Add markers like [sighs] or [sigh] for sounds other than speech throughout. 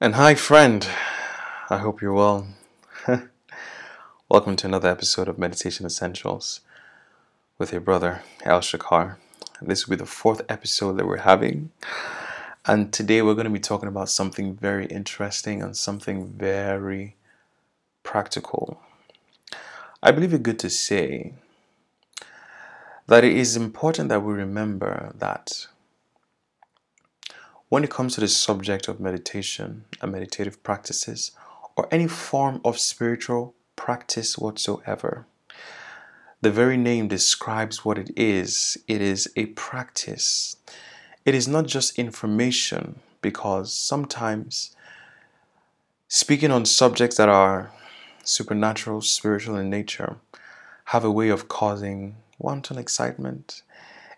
And hi, friend. I hope you're well. [laughs] Welcome to another episode of Meditation Essentials with your brother, Al Shakar. This will be the fourth episode that we're having. And today we're going to be talking about something very interesting and something very practical. I believe it's good to say that it is important that we remember that when it comes to the subject of meditation and meditative practices, or any form of spiritual practice whatsoever, the very name describes what it is. It is a practice. It is not just information, because sometimes speaking on subjects that are supernatural, spiritual in nature, have a way of causing wanton excitement.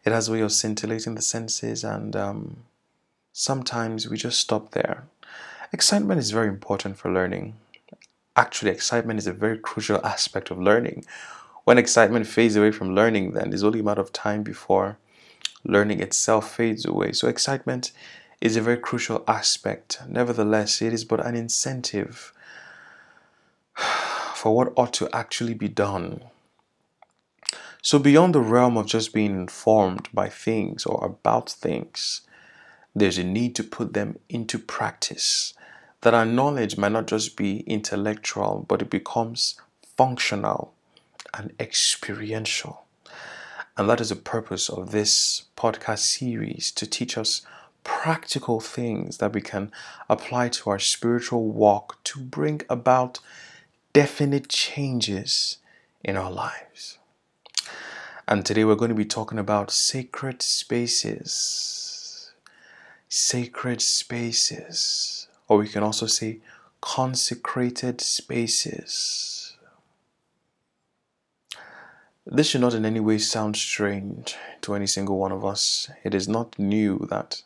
It has a way of scintillating the senses, and um, sometimes we just stop there. Excitement is very important for learning. Actually, excitement is a very crucial aspect of learning. When excitement fades away from learning, then it's only a matter of time before learning itself fades away. So, excitement is a very crucial aspect. Nevertheless, it is but an incentive [sighs] for what ought to actually be done. So, beyond the realm of just being informed by things or about things, there's a need to put them into practice. That our knowledge might not just be intellectual, but it becomes functional and experiential. And that is the purpose of this podcast series to teach us practical things that we can apply to our spiritual walk to bring about definite changes in our lives. And today we're going to be talking about sacred spaces. Sacred spaces. Or we can also say consecrated spaces. This should not in any way sound strange to any single one of us. It is not new that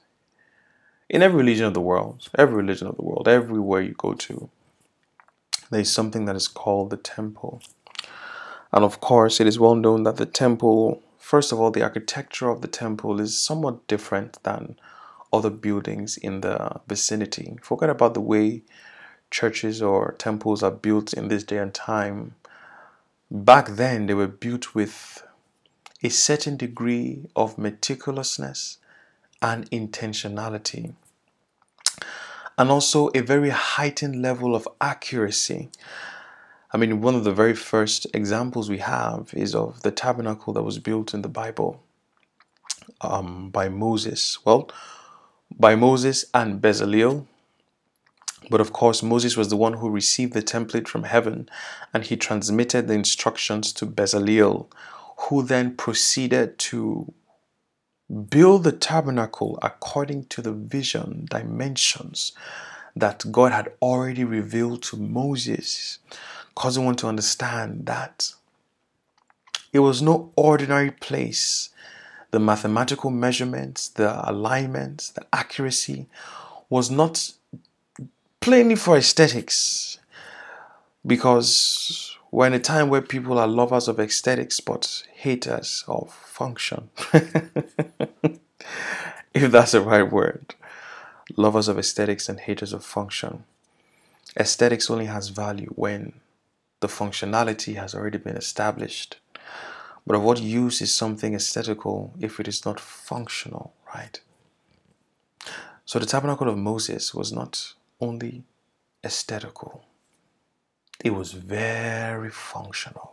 in every religion of the world, every religion of the world, everywhere you go to, there is something that is called the temple. And of course, it is well known that the temple, first of all, the architecture of the temple is somewhat different than other buildings in the vicinity. Forget about the way churches or temples are built in this day and time. Back then, they were built with a certain degree of meticulousness and intentionality, and also a very heightened level of accuracy. I mean, one of the very first examples we have is of the tabernacle that was built in the Bible um, by Moses. Well, by Moses and Bezaleel. But of course, Moses was the one who received the template from heaven and he transmitted the instructions to Bezaleel, who then proceeded to build the tabernacle according to the vision dimensions that God had already revealed to Moses causing one to understand that it was no ordinary place. The mathematical measurements, the alignments, the accuracy was not plainly for aesthetics because we're in a time where people are lovers of aesthetics but haters of function. [laughs] if that's the right word. Lovers of aesthetics and haters of function. Aesthetics only has value when the functionality has already been established. But of what use is something aesthetical if it is not functional, right? So the tabernacle of Moses was not only aesthetical, it was very functional.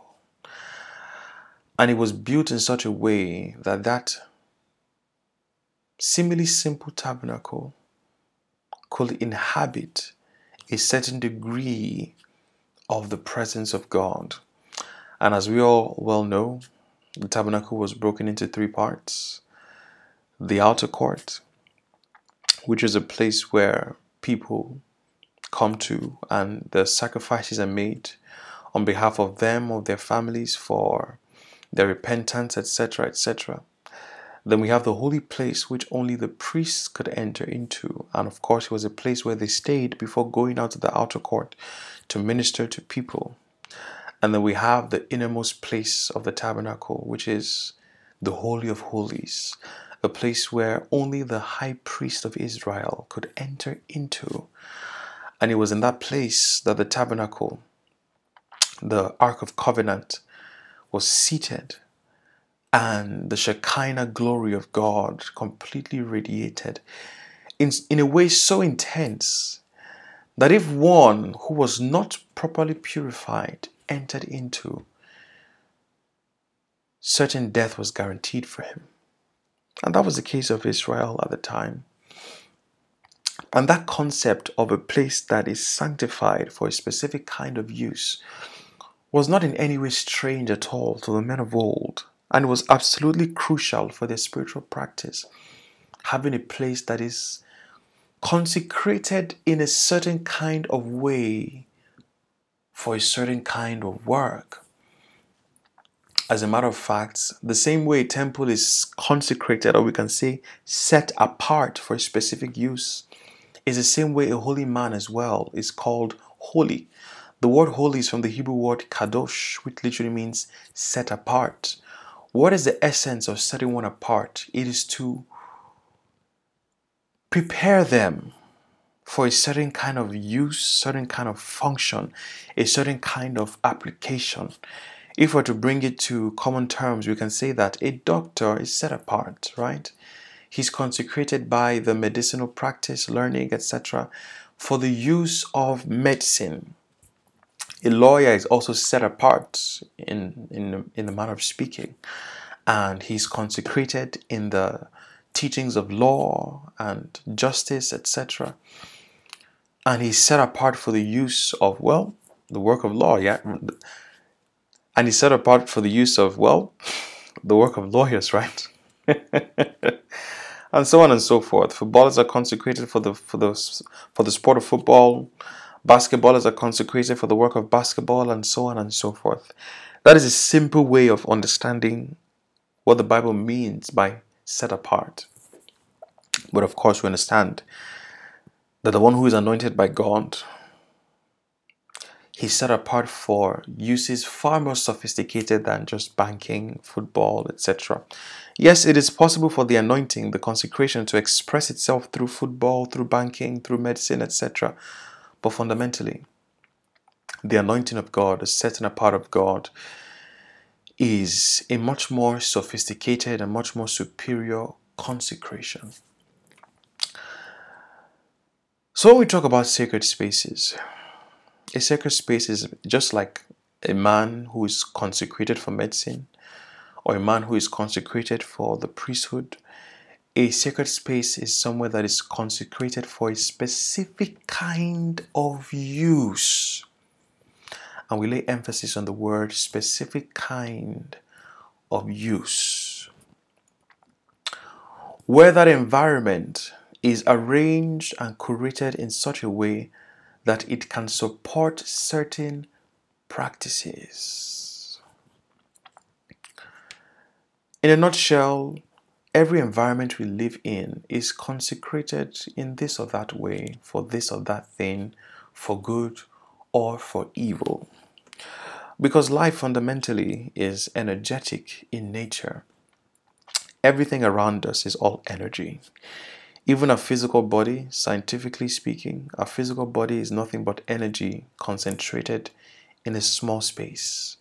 And it was built in such a way that that seemingly simple tabernacle could inhabit a certain degree of the presence of God. And as we all well know, the tabernacle was broken into three parts the outer court, which is a place where people come to and the sacrifices are made on behalf of them or their families for their repentance, etc., etc. Then we have the holy place, which only the priests could enter into. And of course, it was a place where they stayed before going out to the outer court to minister to people. And then we have the innermost place of the tabernacle, which is the Holy of Holies, a place where only the high priest of Israel could enter into. And it was in that place that the tabernacle, the Ark of Covenant, was seated. And the Shekinah glory of God completely radiated in, in a way so intense that if one who was not properly purified entered into, certain death was guaranteed for him. And that was the case of Israel at the time. And that concept of a place that is sanctified for a specific kind of use was not in any way strange at all to the men of old, and was absolutely crucial for their spiritual practice. Having a place that is consecrated in a certain kind of way for a certain kind of work. As a matter of fact, the same way a temple is consecrated, or we can say set apart for a specific use, is the same way a holy man as well is called holy. The word holy is from the Hebrew word kadosh, which literally means set apart. What is the essence of setting one apart? It is to prepare them for a certain kind of use, certain kind of function, a certain kind of application. If we're to bring it to common terms, we can say that a doctor is set apart, right? He's consecrated by the medicinal practice, learning, etc., for the use of medicine. A lawyer is also set apart in, in, in the manner of speaking, and he's consecrated in the teachings of law and justice, etc and he's set apart for the use of well the work of law yeah. And he's set apart for the use of well the work of lawyers right? [laughs] And so on and so forth. Footballers are consecrated for the for the for the sport of football. Basketballers are consecrated for the work of basketball and so on and so forth. That is a simple way of understanding what the bible means by set apart. But of course we understand that the one who is anointed by God, he's set apart for uses far more sophisticated than just banking, football, etc. Yes, it is possible for the anointing, the consecration, to express itself through football, through banking, through medicine, etc. But fundamentally, the anointing of God, the setting apart of God, is a much more sophisticated and much more superior consecration. So, when we talk about sacred spaces, a sacred space is just like a man who is consecrated for medicine or a man who is consecrated for the priesthood. A sacred space is somewhere that is consecrated for a specific kind of use. And we lay emphasis on the word specific kind of use. Where that environment is arranged and curated in such a way that it can support certain practices. In a nutshell, every environment we live in is consecrated in this or that way for this or that thing, for good or for evil. Because life fundamentally is energetic in nature. Everything around us is all energy. Even a physical body, scientifically speaking, a physical body is nothing but energy concentrated in a small space.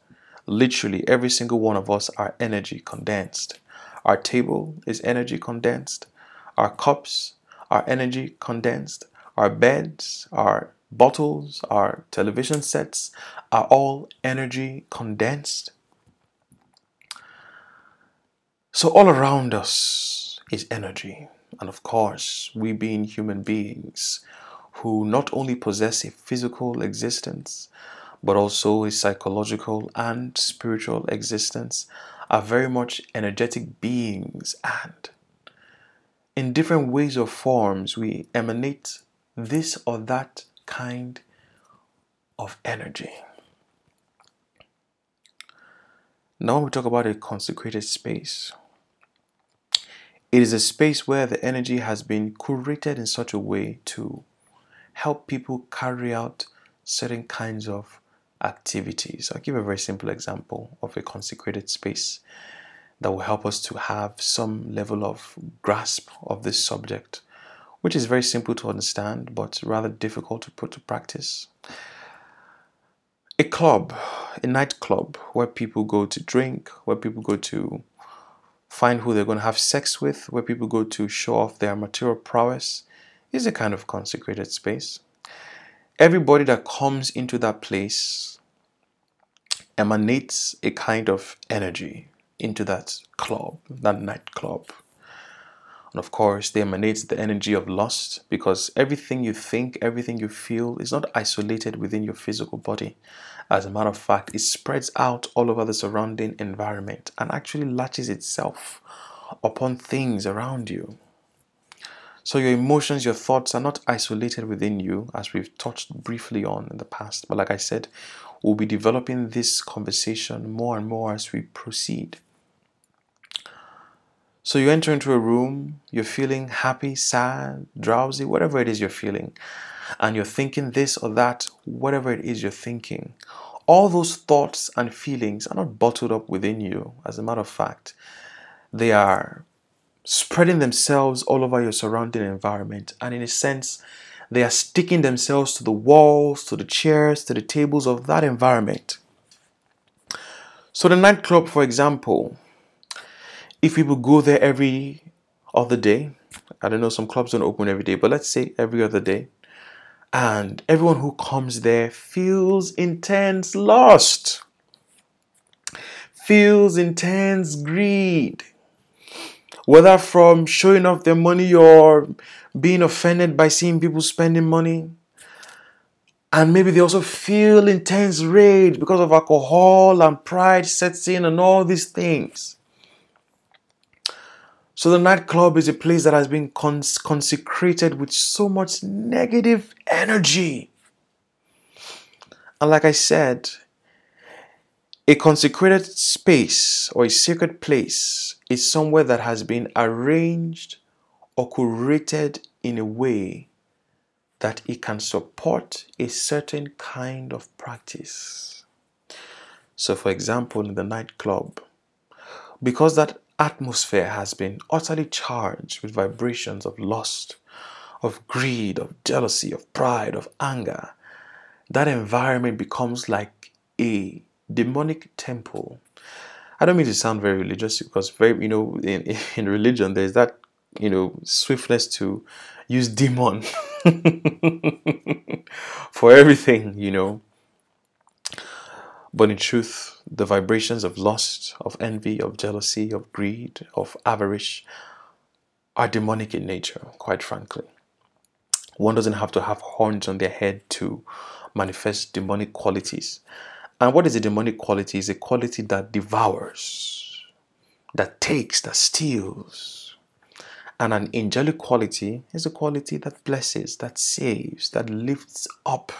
Literally, every single one of us are energy condensed. Our table is energy condensed. Our cups are energy condensed. Our beds, our bottles, our television sets are all energy condensed. So, all around us is energy. And of course, we being human beings who not only possess a physical existence, but also a psychological and spiritual existence, are very much energetic beings and in different ways or forms we emanate this or that kind of energy. Now, when we talk about a consecrated space, it is a space where the energy has been curated in such a way to help people carry out certain kinds of activities. I'll give a very simple example of a consecrated space that will help us to have some level of grasp of this subject which is very simple to understand but rather difficult to put to practice. A club, a nightclub where people go to drink, where people go to find who they're going to have sex with, where people go to show off their material prowess, is a kind of consecrated space. Everybody that comes into that place emanates a kind of energy into that club, that nightclub. And of course, they emanate the energy of lust because everything you think, everything you feel is not isolated within your physical body. As a matter of fact, it spreads out all over the surrounding environment and actually latches itself upon things around you. So your emotions, your thoughts are not isolated within you, as we've touched briefly on in the past. But like I said, we'll be developing this conversation more and more as we proceed. So you enter into a room, you're feeling happy, sad, drowsy, whatever it is you're feeling, and you're thinking this or that, whatever it is you're thinking. All those thoughts and feelings are not bottled up within you. As a matter of fact, they are spreading themselves all over your surrounding environment, and in a sense, they are sticking themselves to the walls, to the chairs, to the tables of that environment. So, the nightclub, for example, if people go there every other day, I don't know, some clubs don't open every day, but let's say every other day, and everyone who comes there feels intense lust, feels intense greed, whether from showing off their money or being offended by seeing people spending money. And maybe they also feel intense rage because of alcohol and pride sets in and all these things. So the nightclub is a place that has been cons- consecrated with so much negative energy. And like I said, a consecrated space or a sacred place is somewhere that has been arranged or curated in a way that it can support a certain kind of practice. So, for example, in the nightclub, because that atmosphere has been utterly charged with vibrations of lust, of greed, of jealousy, of pride, of anger, that environment becomes like a demonic temple. I don't mean to sound very religious because very you know in, [laughs] in religion there's that you know swiftness to use demon [laughs] for everything, you know. But in truth, the vibrations of lust, of envy, of jealousy, of greed, of avarice are demonic in nature, quite frankly. One doesn't have to have horns on their head to manifest demonic qualities. And what is a demonic quality? Is a quality that devours, that takes, that steals. And an angelic quality is a quality that blesses, that saves, that lifts up,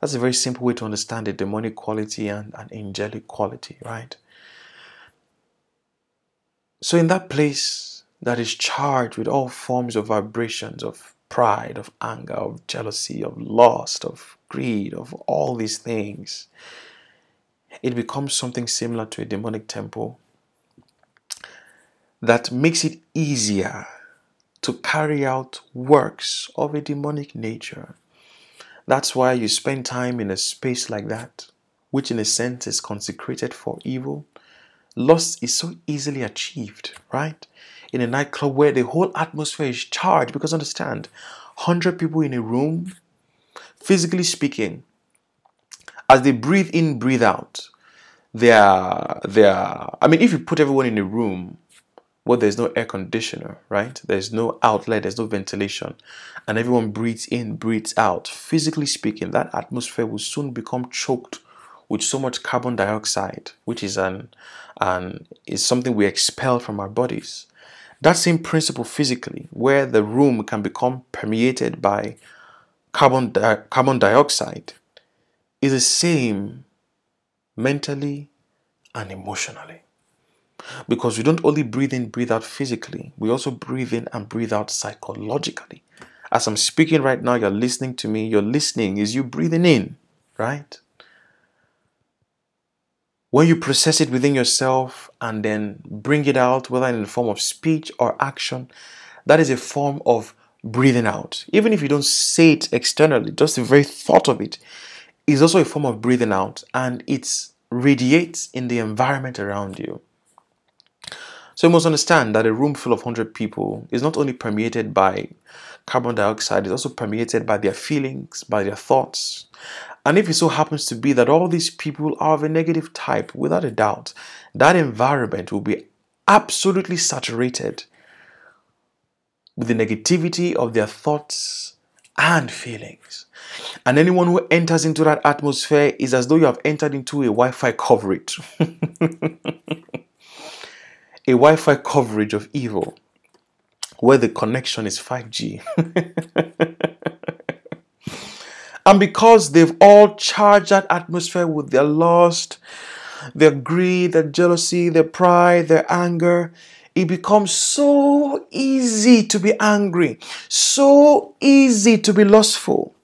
that's a very simple way to understand the demonic quality and an angelic quality, right? So, in that place that is charged with all forms of vibrations of pride, of anger, of jealousy, of lust, of greed, of all these things, it becomes something similar to a demonic temple that makes it easier to carry out works of a demonic nature. That's why you spend time in a space like that, which in a sense is consecrated for evil. Lust is so easily achieved, right? In a nightclub where the whole atmosphere is charged, because understand, 100 people in a room, physically speaking, as they breathe in, breathe out, they are, they are, I mean, if you put everyone in a room where there's no air conditioner, right? There's no outlet, there's no ventilation, and everyone breathes in, breathes out. Physically speaking, that atmosphere will soon become choked with so much carbon dioxide, which is an, an is something we expel from our bodies. That same principle physically, where the room can become permeated by carbon, di- carbon dioxide, is the same mentally and emotionally. Because we don't only breathe in, breathe out physically, we also breathe in and breathe out psychologically. As I'm speaking right now, you're listening to me, you're listening is you breathing in, right? When you process it within yourself and then bring it out, whether in the form of speech or action, that is a form of breathing out. Even if you don't say it externally, just the very thought of it is also a form of breathing out and it radiates in the environment around you. So you must understand that a room full of 100 people is not only permeated by carbon dioxide, it's also permeated by their feelings, by their thoughts. And if it so happens to be that all these people are of a negative type, without a doubt, that environment will be absolutely saturated with the negativity of their thoughts and feelings. And anyone who enters into that atmosphere is as though you have entered into a Wi Fi coverage. [laughs] a Wi Fi coverage of evil where the connection is 5G. [laughs] and because they've all charged that atmosphere with their lust, their greed, their jealousy, their pride, their anger, it becomes so easy to be angry, so easy to be lustful.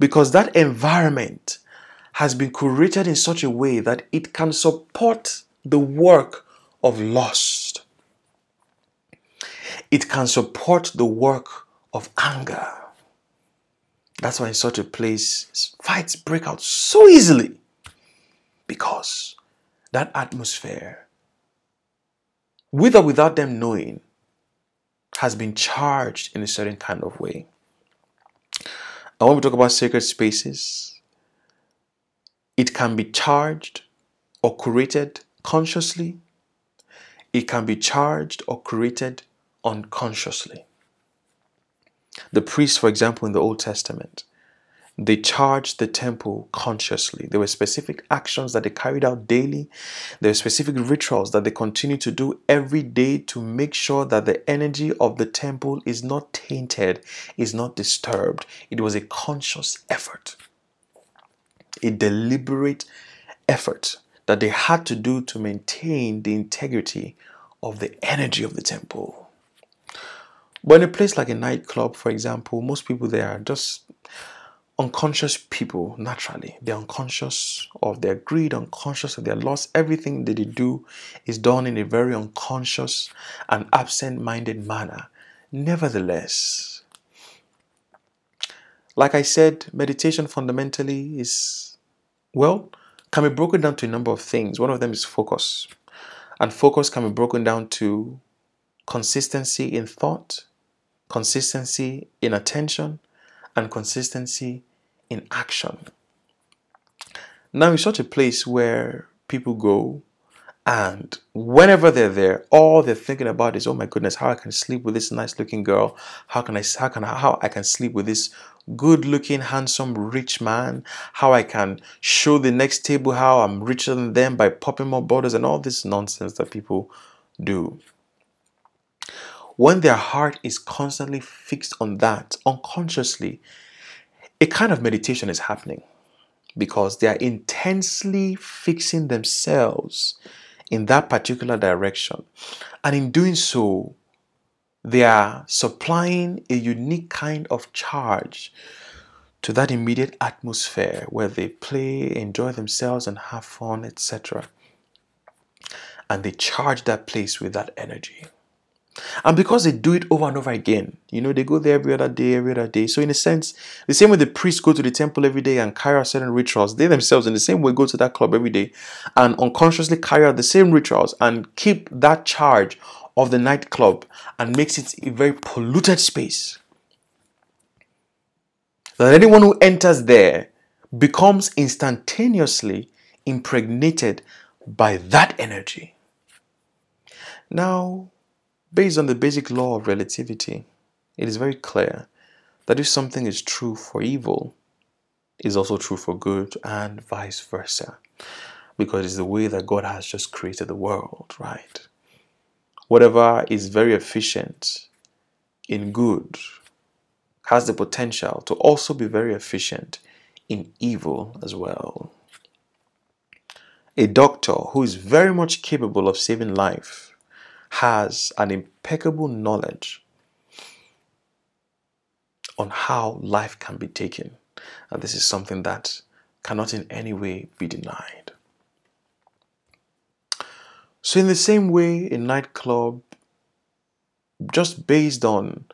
Because that environment has been curated in such a way that it can support the work of lust. It can support the work of anger. That's why in such a place, fights break out so easily because that atmosphere, with or without them knowing, has been charged in a certain kind of way. And when we talk about sacred spaces, it can be charged or curated consciously it can be charged or created unconsciously. The priests, for example, in the Old Testament, they charged the temple consciously. There were specific actions that they carried out daily. There were specific rituals that they continue to do every day to make sure that the energy of the temple is not tainted, is not disturbed. It was a conscious effort, a deliberate effort that they had to do to maintain the integrity of the energy of the temple. But in a place like a nightclub, for example, most people there are just unconscious people naturally. They're unconscious of their greed, unconscious of their loss. Everything that they do is done in a very unconscious and absent minded manner. Nevertheless, like I said, meditation fundamentally is, well, can be broken down to a number of things. One of them is focus. And focus can be broken down to consistency in thought, consistency in attention, and consistency in action. Now, it's such a place where people go and whenever they're there, all they're thinking about is, oh my goodness, how I can sleep with this nice looking girl. How can I how can I, how I can sleep with this good looking, handsome, rich man. How I can show the next table how I'm richer than them by popping more bottles and all this nonsense that people do. When their heart is constantly fixed on that, unconsciously, a kind of meditation is happening because they are intensely fixing themselves in that particular direction. And in doing so, they are supplying a unique kind of charge to that immediate atmosphere where they play, enjoy themselves, and have fun, etc. And they charge that place with that energy. And because they do it over and over again, you know, they go there every other day, every other day. So, in a sense, the same way the priests go to the temple every day and carry out certain rituals, they themselves, in the same way, go to that club every day and unconsciously carry out the same rituals and keep that charge of the nightclub and makes it a very polluted space. That anyone who enters there becomes instantaneously impregnated by that energy. Now, Based on the basic law of relativity, it is very clear that if something is true for evil, is also true for good and vice versa. Because it's the way that God has just created the world, right? Whatever is very efficient in good has the potential to also be very efficient in evil as well. A doctor who is very much capable of saving life has an impeccable knowledge on how life can be taken. And this is something that cannot in any way be denied. So, in the same way, a nightclub, just based on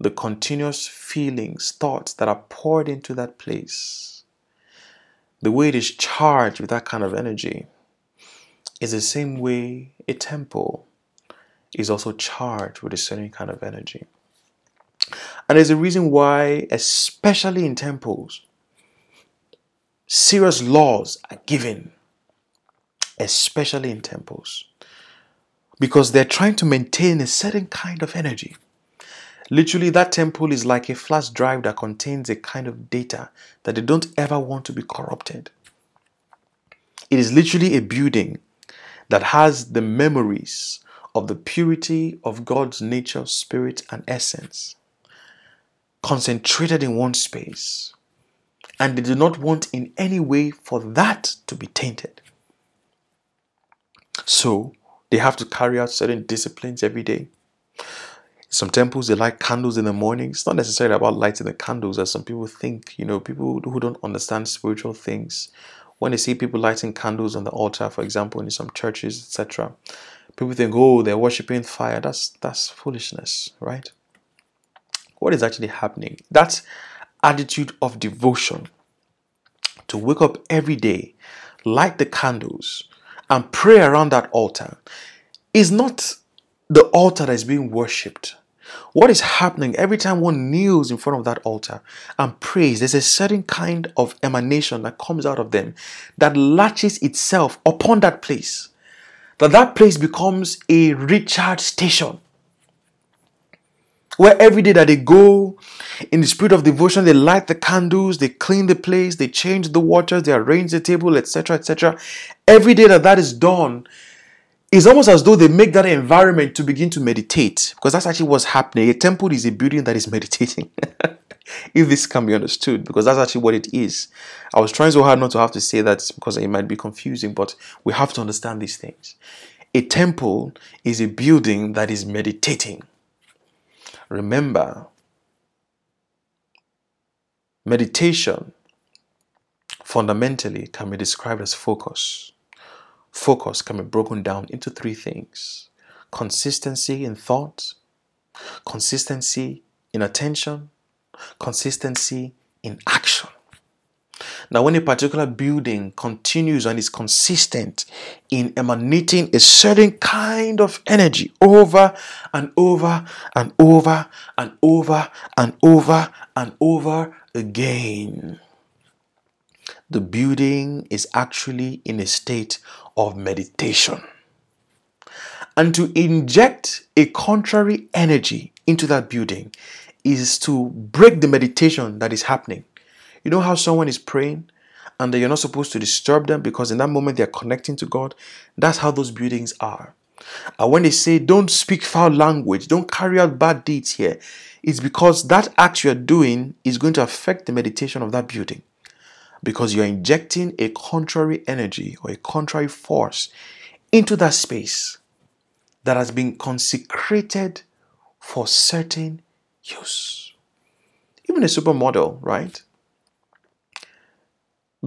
the continuous feelings, thoughts that are poured into that place, the way it is charged with that kind of energy, is the same way a temple is also charged with a certain kind of energy. And there's a reason why, especially in temples, serious laws are given, especially in temples, because they're trying to maintain a certain kind of energy. Literally, that temple is like a flash drive that contains a kind of data that they don't ever want to be corrupted. It is literally a building that has the memories of the purity of God's nature, spirit, and essence concentrated in one space. And they do not want in any way for that to be tainted. So they have to carry out certain disciplines every day. Some temples they light candles in the morning. It's not necessarily about lighting the candles, as some people think. You know, people who don't understand spiritual things, when they see people lighting candles on the altar, for example, in some churches, etc., people think, oh, they're worshiping fire. That's that's foolishness, right? what is actually happening. That attitude of devotion to wake up every day, light the candles, and pray around that altar is not the altar that is being worshipped. What is happening every time one kneels in front of that altar and prays, there's a certain kind of emanation that comes out of them that latches itself upon that place. That that place becomes a recharge station where every day that they go in the spirit of devotion, they light the candles, they clean the place, they change the waters, they arrange the table, etc., etc. Every day that that is done, it's almost as though they make that environment to begin to meditate because that's actually what's happening. A temple is a building that is meditating. [laughs] if this can be understood, because that's actually what it is. I was trying so hard not to have to say that because it might be confusing, but we have to understand these things. A temple is a building that is meditating. Remember, meditation fundamentally can be described as focus. Focus can be broken down into three things consistency in thought, consistency in attention, consistency in action. Now, when a particular building continues and is consistent in emanating a certain kind of energy over and over and over and over and over and over again, the building is actually in a state of meditation. And to inject a contrary energy into that building is to break the meditation that is happening. You know how someone is praying and that you're not supposed to disturb them because in that moment they're connecting to God? That's how those buildings are. And when they say don't speak foul language, don't carry out bad deeds here, it's because that act you're doing is going to affect the meditation of that building. Because you're injecting a contrary energy or a contrary force into that space that has been consecrated for certain use. Even a supermodel, right?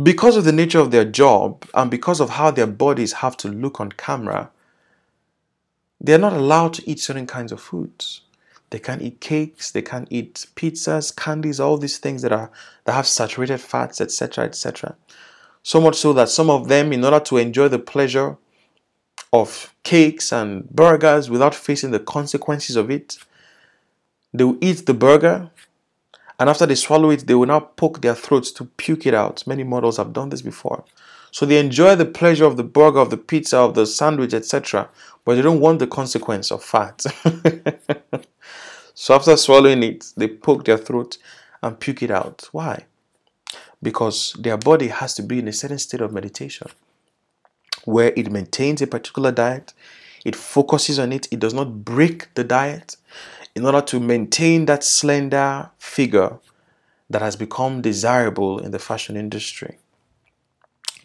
Because of the nature of their job and because of how their bodies have to look on camera, they're not allowed to eat certain kinds of foods. They can't eat cakes, they can't eat pizzas, candies, all these things that are that have saturated fats, etc., etc. So much so that some of them, in order to enjoy the pleasure of cakes and burgers without facing the consequences of it, they will eat the burger and after they swallow it, they will now poke their throats to puke it out. Many models have done this before. So they enjoy the pleasure of the burger, of the pizza, of the sandwich, etc., but they don't want the consequence of fat. [laughs] so after swallowing it, they poke their throat and puke it out. Why? Because their body has to be in a certain state of meditation where it maintains a particular diet, it focuses on it, it does not break the diet, in order to maintain that slender figure that has become desirable in the fashion industry.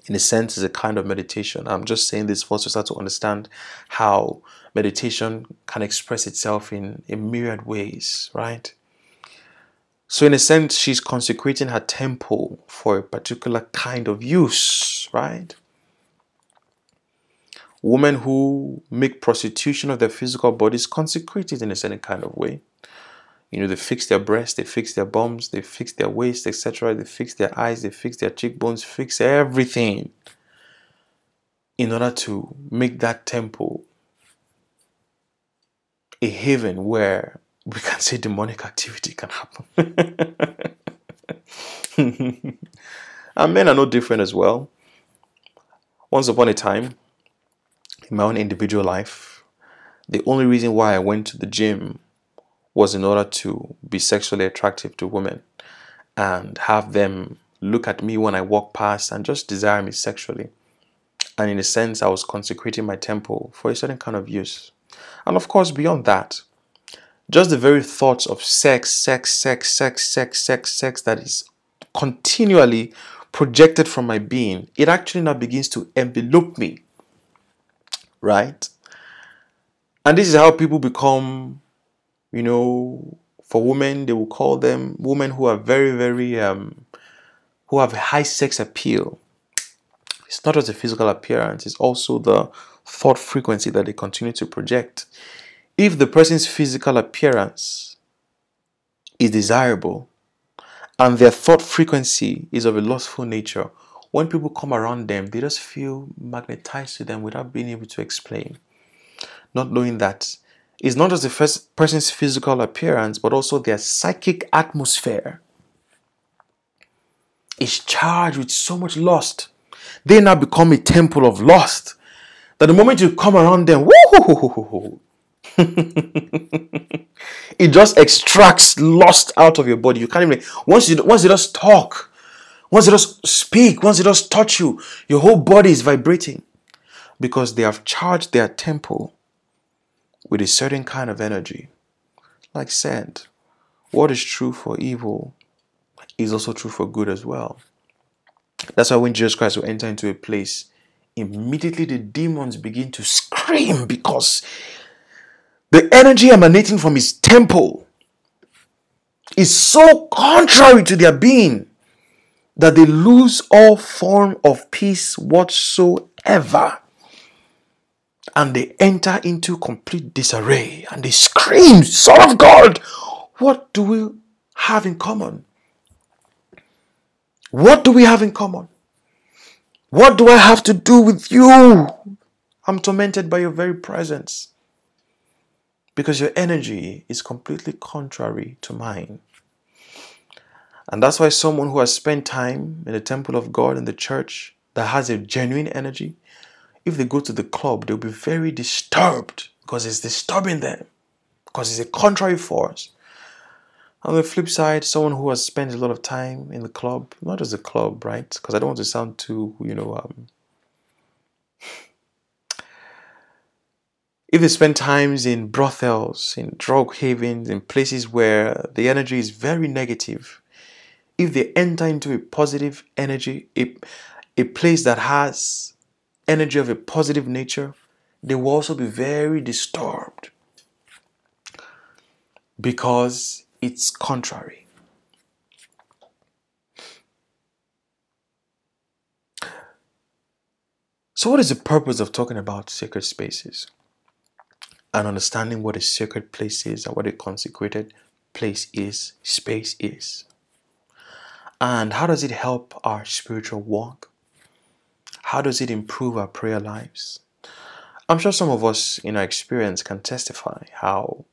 In a sense, is a kind of meditation. I'm just saying this for us to start to understand how meditation can express itself in, a myriad ways, right? So, in a sense, she's consecrating her temple for a particular kind of use, right? Women who make prostitution of their physical bodies consecrated in a certain kind of way. You know, they fix their breasts, they fix their bums, they fix their waist, etc. They fix their eyes, they fix their cheekbones, fix everything in order to make that temple a haven where we [laughs] can say demonic activity can happen. [laughs] and men are no different as well. Once upon a time, in my own individual life, the only reason why I went to the gym was in order to be sexually attractive to women and have them look at me when I walk past and just desire me sexually. And in a sense, I was consecrating my temple for a certain kind of use. And of course, beyond that, just the very thoughts of sex, sex, sex, sex, sex, sex, sex that is continually projected from my being, it actually now begins to envelope me. Right? And this is how people become, you know, for women, they will call them women who are very, very, um, who have high sex appeal. It's not just the physical appearance, it's also the thought frequency that they continue to project. If the person's physical appearance is desirable and their thought frequency is of a lustful nature, when people come around them, they just feel magnetized to them without being able to explain. Not knowing that it's not just the first person's physical appearance, but also their psychic atmosphere is charged with so much lust. They now become a temple of lust that the moment you come around them, [laughs] it just extracts lust out of your body. You can't even once you once it just talk, once it just speak, once it just touch you, your whole body is vibrating because they have charged their temple with a certain kind of energy. Like said, what is true for evil is also true for good as well. That's why when Jesus Christ will enter into a place immediately the demons begin to scream because the energy emanating from his temple is so contrary to their being that they lose all form of peace whatsoever and they enter into complete disarray and they scream son of god what do we have in common what do we have in common what do I have to do with you? I'm tormented by your very presence because your energy is completely contrary to mine. And that's why someone who has spent time in the temple of God in the church that has a genuine energy, if they go to the club, they'll be very disturbed because it's disturbing them, because it's a contrary force. On the flip side, someone who has spent a lot of time in the club, not just a club, right? Because I don't want to sound too, you know, um, [sighs] if they spend times in brothels, in drug havens, in places where the energy is very negative, if they enter into a positive energy, a, a place that has energy of a positive nature, they will also be very disturbed because it's contrary. So, what is the purpose of talking about sacred spaces and understanding what a sacred place is and what a consecrated place is, space is? And how does it help our spiritual walk? How does it improve our prayer lives? I'm sure some of us in our experience can testify how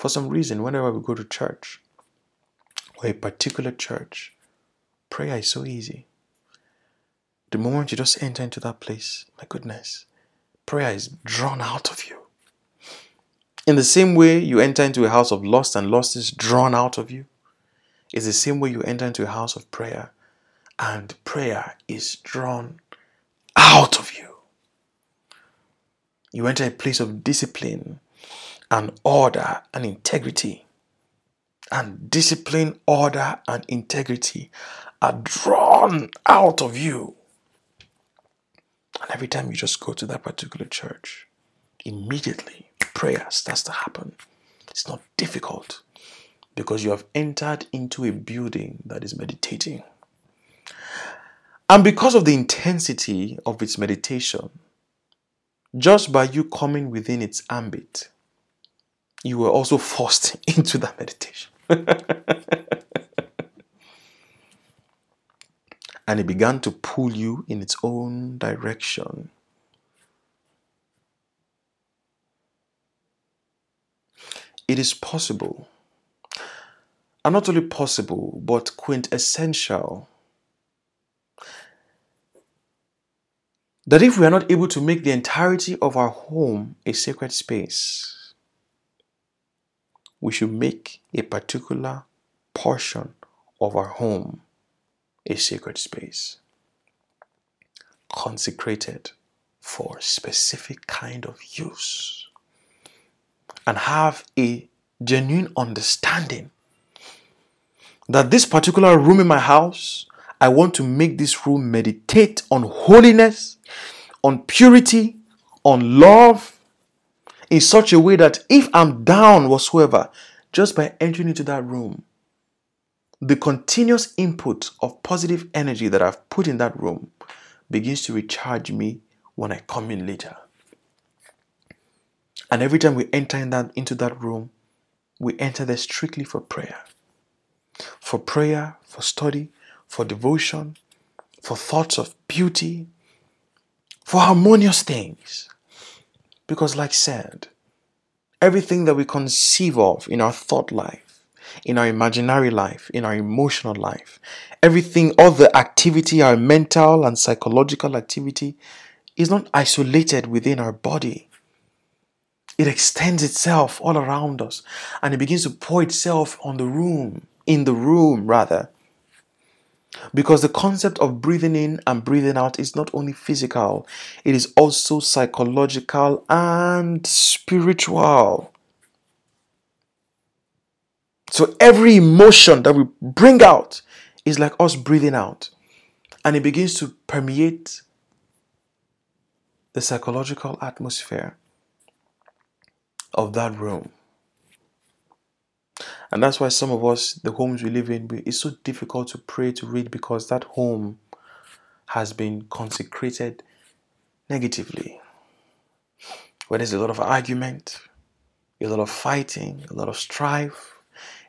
for some reason, whenever we go to church or a particular church, prayer is so easy. The moment you just enter into that place, my goodness, prayer is drawn out of you. In the same way you enter into a house of lust and lust is drawn out of you, it's the same way you enter into a house of prayer and prayer is drawn out of you. You enter a place of discipline and order and integrity. And discipline, order, and integrity are drawn out of you. And every time you just go to that particular church, immediately prayer starts to happen. It's not difficult because you have entered into a building that is meditating. And because of the intensity of its meditation, just by you coming within its ambit, you were also [laughs] forced into that meditation. [laughs] and it began to pull you in its own direction. It is possible, and not only possible, but quintessential, that if we are not able to make the entirety of our home a sacred space, we should make a particular portion of our home a sacred space. Consecrated for a specific kind of use. And have a genuine understanding that this particular room in my house I want to make this room meditate on holiness, on purity, on love, in such a way that if I'm down whatsoever, just by entering into that room, the continuous input of positive energy that I've put in that room begins to recharge me when I come in later. And every time we enter in that, into that room, we enter there strictly for prayer. For prayer, for study, for devotion, for thoughts of beauty, for harmonious things. Because, like said, everything that we conceive of in our thought life in our imaginary life, in our emotional life. Everything, all the activity, our mental and psychological activity, is not isolated within our body. It extends itself all around us and it begins to pour itself on the room, in the room rather. Because the concept of breathing in and breathing out is not only physical, it is also psychological and spiritual. So every emotion that we bring out is like us breathing out. And it begins to permeate the psychological atmosphere of that room. And that's why some of us, the homes we live in, it's so difficult to pray, to read, because that home has been consecrated negatively. Where there's a lot of argument, a lot of fighting, a lot of strife,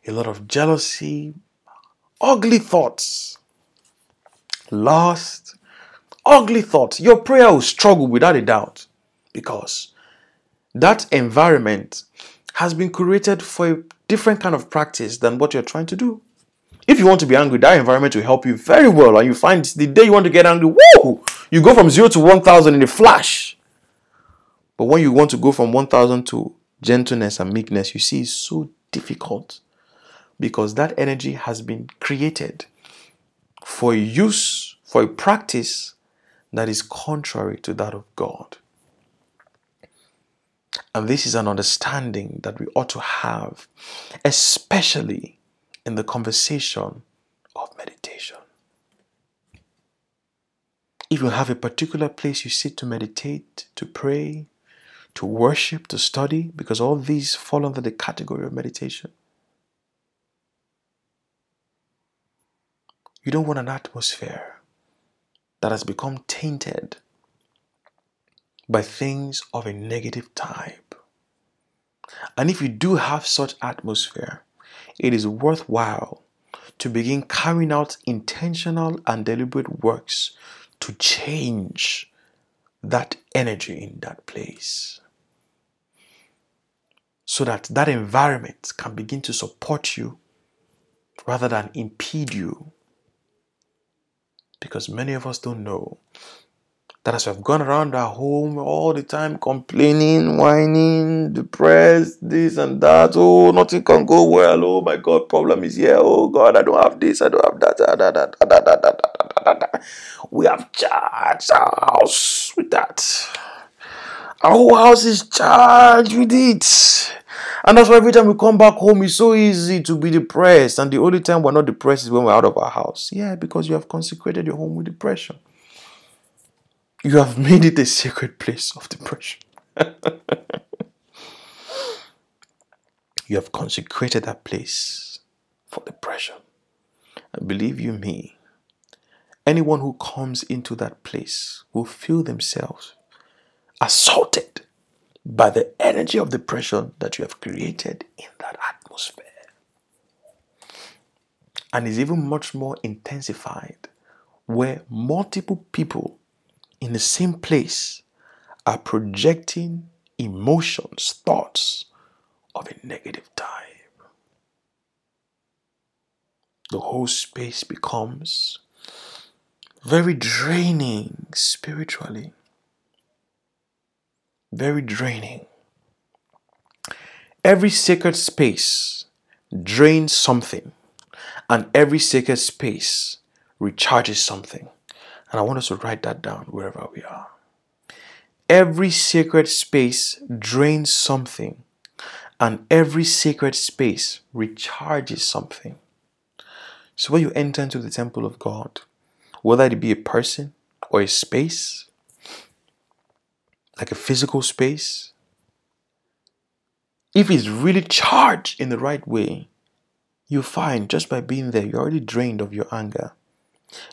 a lot of jealousy, ugly thoughts, lust, ugly thoughts. Your prayer will struggle without a doubt because that environment has been created for a different kind of practice than what you're trying to do. If you want to be angry, that environment will help you very well. And you find the day you want to get angry, whoa, you go from zero to 1,000 in a flash. But when you want to go from 1,000 to gentleness and meekness, you see it's so difficult because that energy has been created for use, for a practice that is contrary to that of God. And this is an understanding that we ought to have, especially in the conversation of meditation. If you have a particular place you sit to meditate, to pray, to worship, to study, because all these fall under the category of meditation, You don't want an atmosphere that has become tainted by things of a negative type. And if you do have such atmosphere, it is worthwhile to begin carrying out intentional and deliberate works to change that energy in that place so that that environment can begin to support you rather than impede you because many of us don't know that as we've gone around our home all the time complaining, whining, depressed, this and that, oh, nothing can go well, oh my God, problem is here, oh God, I don't have this, I don't have that, we have charged our house with that. Our whole house is charged with it. And that's why every time we come back home, it's so easy to be depressed. And the only time we're not depressed is when we're out of our house. Yeah, because you have consecrated your home with depression. You have made it a sacred place of depression. [laughs] you have consecrated that place for depression. And believe you me, anyone who comes into that place will feel themselves assaulted by the energy of depression that you have created in that atmosphere. And is even much more intensified where multiple people in the same place are projecting emotions, thoughts of a negative type. The whole space becomes very draining spiritually very draining. Every sacred space drains something, and every sacred space recharges something. And I want us to write that down wherever we are. Every sacred space drains something, and every sacred space recharges something. So when you enter into the temple of God, whether it be a person or a space, like a physical space, if it's really charged in the right way, you find just by being there, you're already drained of your anger.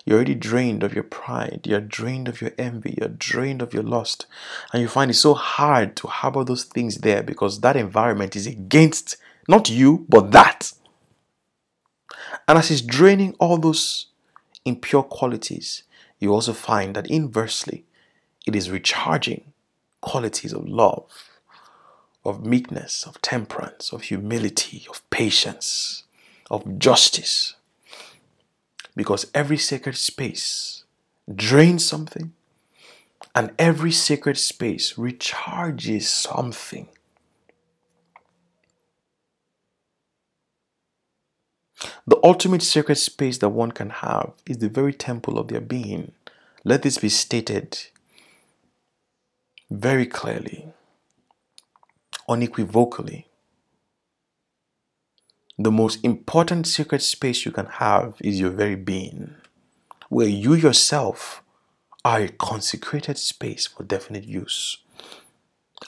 You're already drained of your pride. You're drained of your envy. You're drained of your lust. And you find it so hard to harbor those things there because that environment is against not you, but that. And as it's draining all those impure qualities, you also find that inversely, it is recharging qualities of love, of meekness, of temperance, of humility, of patience, of justice. Because every sacred space drains something, and every sacred space recharges something. The ultimate sacred space that one can have is the very temple of their being. Let this be stated very clearly, unequivocally. The most important secret space you can have is your very being, where you yourself are a consecrated space for definite use.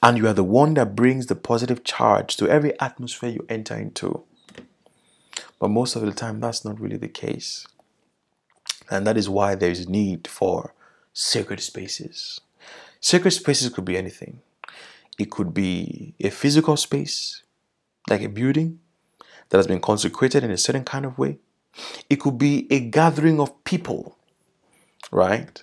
And you are the one that brings the positive charge to every atmosphere you enter into. But most of the time, that's not really the case. And that is why there is need for sacred spaces. Sacred spaces could be anything. It could be a physical space, like a building that has been consecrated in a certain kind of way. It could be a gathering of people, right?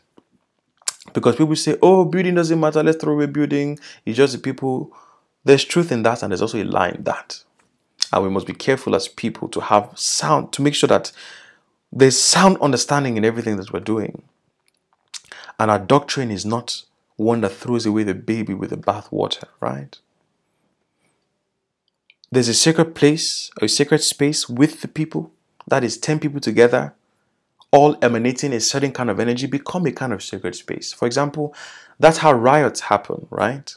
Because people say, oh, building doesn't matter, let's throw away building. It's just the people. There's truth in that, and there's also a lie in that. And we must be careful as people to have sound, to make sure that there's sound understanding in everything that we're doing. And our doctrine is not one that throws away the baby with the bathwater, right? There's a sacred place, a sacred space with the people. That is 10 people together, all emanating a certain kind of energy, become a kind of sacred space. For example, that's how riots happen, right?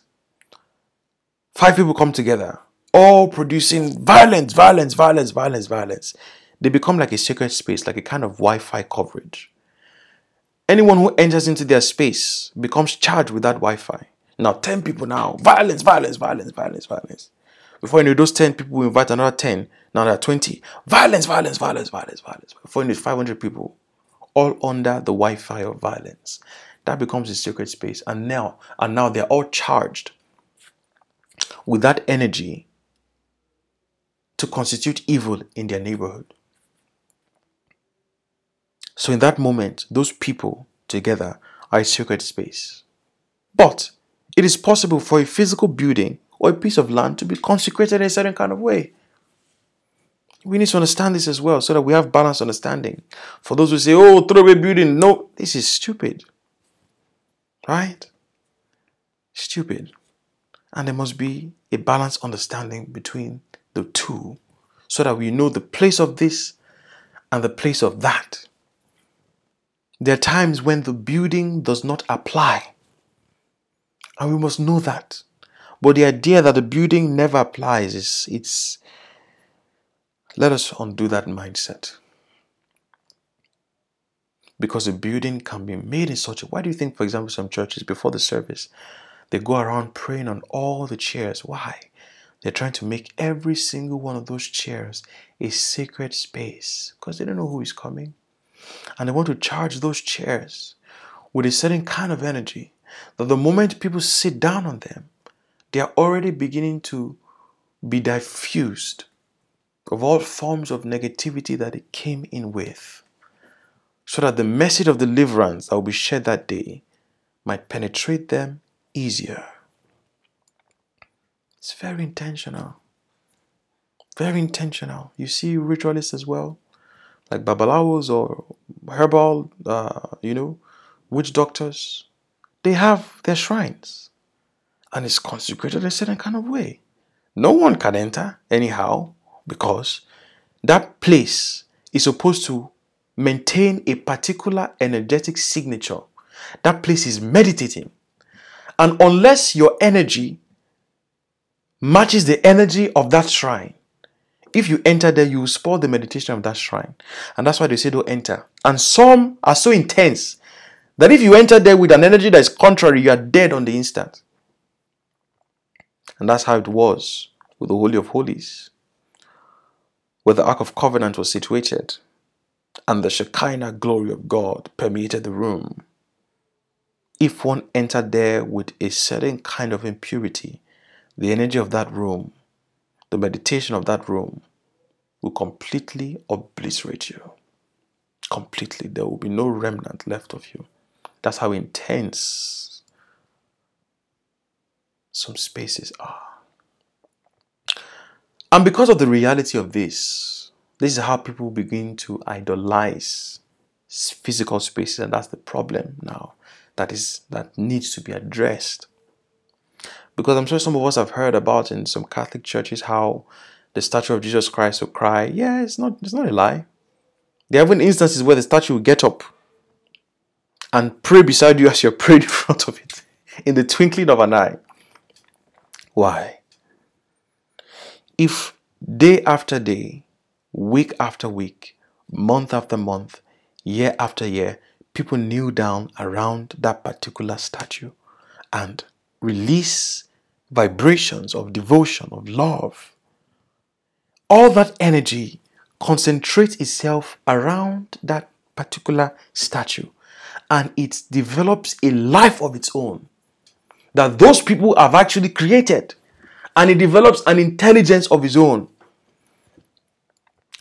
Five people come together, all producing violence, violence, violence, violence, violence. They become like a sacred space, like a kind of Wi Fi coverage. Anyone who enters into their space becomes charged with that Wi Fi. Now, 10 people now, violence, violence, violence, violence, violence. Before you know, those 10 people invite another 10. Now there are 20. Violence, violence, violence, violence, violence. Before you know, 500 people, all under the Wi Fi of violence. That becomes a sacred space. And now, and now they're all charged with that energy to constitute evil in their neighborhood. So in that moment, those people together are a sacred space. But it is possible for a physical building or a piece of land to be consecrated in a certain kind of way. We need to understand this as well so that we have balanced understanding. For those who say, oh, throw away building, no, this is stupid. Right? Stupid. And there must be a balanced understanding between the two so that we know the place of this and the place of that. There are times when the building does not apply. And we must know that. But the idea that the building never applies is it's let us undo that mindset. Because a building can be made in such a why do you think, for example, some churches before the service, they go around praying on all the chairs? Why? They're trying to make every single one of those chairs a sacred space because they don't know who is coming and they want to charge those chairs with a certain kind of energy that the moment people sit down on them, they are already beginning to be diffused of all forms of negativity that it came in with, so that the message of deliverance that will be shared that day might penetrate them easier. It's very intentional. Very intentional. You see ritualists as well, like babalawos or herbal, uh, you know, witch doctors. They have their shrines, and it's consecrated a certain kind of way. No one can enter anyhow because that place is supposed to maintain a particular energetic signature. That place is meditating. And unless your energy matches the energy of that shrine, if you enter there, you will spoil the meditation of that shrine. And that's why they say don't enter. And some are so intense that if you enter there with an energy that is contrary, you are dead on the instant. And that's how it was with the Holy of Holies, where the Ark of Covenant was situated, and the Shekinah glory of God permeated the room. If one entered there with a certain kind of impurity, the energy of that room, the meditation of that room, will completely obliterate you. Completely. There will be no remnant left of you. That's how intense some spaces are. And because of the reality of this, this is how people begin to idolize physical spaces, and that's the problem now that is that needs to be addressed. Because I'm sure some of us have heard about in some Catholic churches how the statue of Jesus Christ will cry. Yeah, it's not it's not a lie. There have been instances where the statue will get up and pray beside you as you're [laughs] praying in front of it in the twinkling of an eye. Why? if day after day, week after week, month after month, year after year, people kneel down around that particular statue and release vibrations of devotion, of love, all that energy concentrates itself around that particular statue and it develops a life of its own that those people have actually created and he develops an intelligence of his own.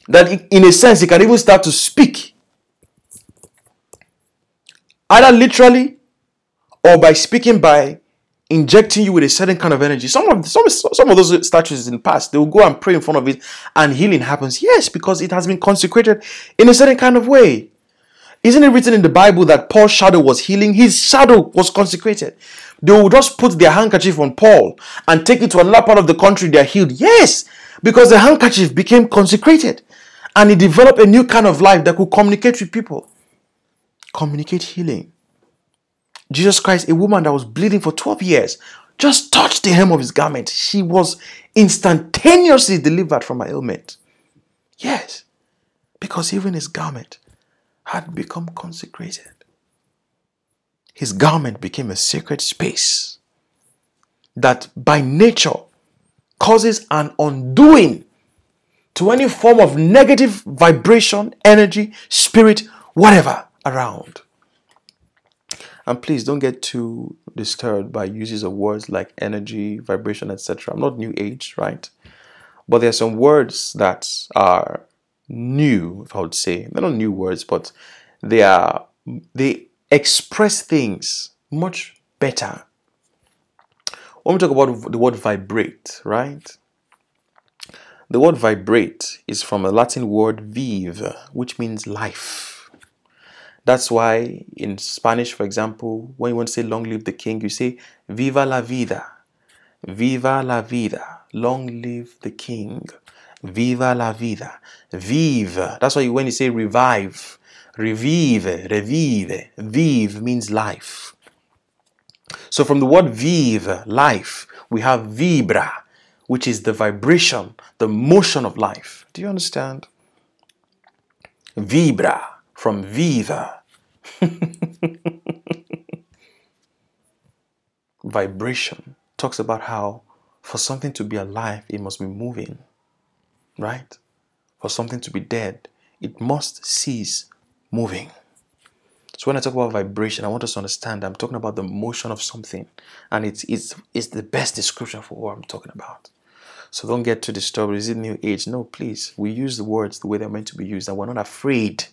That in a sense, he can even start to speak. Either literally or by speaking by injecting you with a certain kind of energy. Some of some, some of those statues in the past, they will go and pray in front of it and healing happens. Yes, because it has been consecrated in a certain kind of way. Isn't it written in the Bible that Paul's shadow was healing? His shadow was consecrated. They will just put their handkerchief on Paul and take it to another part of the country, they're healed. Yes, because the handkerchief became consecrated and he developed a new kind of life that could communicate with people. Communicate healing. Jesus Christ, a woman that was bleeding for 12 years, just touched the hem of his garment. She was instantaneously delivered from her ailment. Yes, because even his garment had become consecrated. His garment became a sacred space that by nature causes an undoing to any form of negative vibration, energy, spirit, whatever around. And please don't get too disturbed by uses of words like energy, vibration, etc. I'm not new age, right? But there are some words that are new, if I would say. They're not new words, but they are they express things much better. When we talk about the word vibrate, right? The word vibrate is from a Latin word vive, which means life. That's why in Spanish, for example, when you want to say long live the king, you say viva la vida. Viva la vida. Long live the king. Viva la vida. Vive. That's why when you say revive, revive, revive, vive means life. So from the word vive, life, we have vibra, which is the vibration, the motion of life. Do you understand? Vibra from viva. [laughs] Vibration talks about how for something to be alive, it must be moving right? For something to be dead, it must cease moving. So when I talk about vibration, I want us to understand I'm talking about the motion of something, and it's it's it's the best description for what I'm talking about. So don't get too disturbed. Is it new age? No, please. We use the words the way they're meant to be used, and we're not afraid.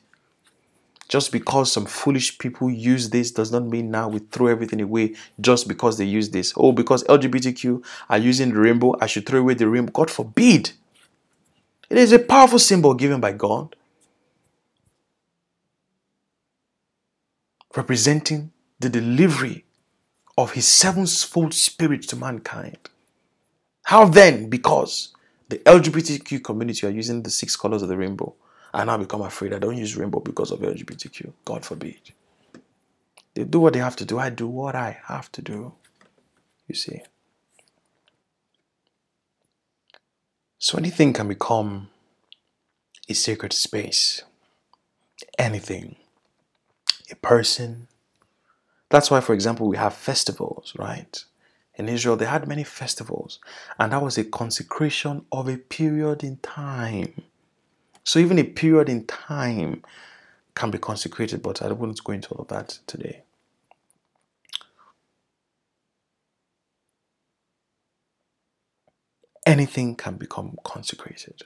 Just because some foolish people use this does not mean now we throw everything away just because they use this. Oh, because LGBTQ are using the rainbow, I should throw away the rainbow. God forbid. It is a powerful symbol given by God, representing the delivery of His sevenfold Spirit to mankind. How then, because the LGBTQ community are using the six colors of the rainbow, I now become afraid I don't use rainbow because of LGBTQ. God forbid. They do what they have to do. I do what I have to do. You see. So anything can become a sacred space. Anything. A person. That's why, for example, we have festivals, right? In Israel, they had many festivals, and that was a consecration of a period in time. So even a period in time can be consecrated, but I don't go into all of that today. Anything can become consecrated.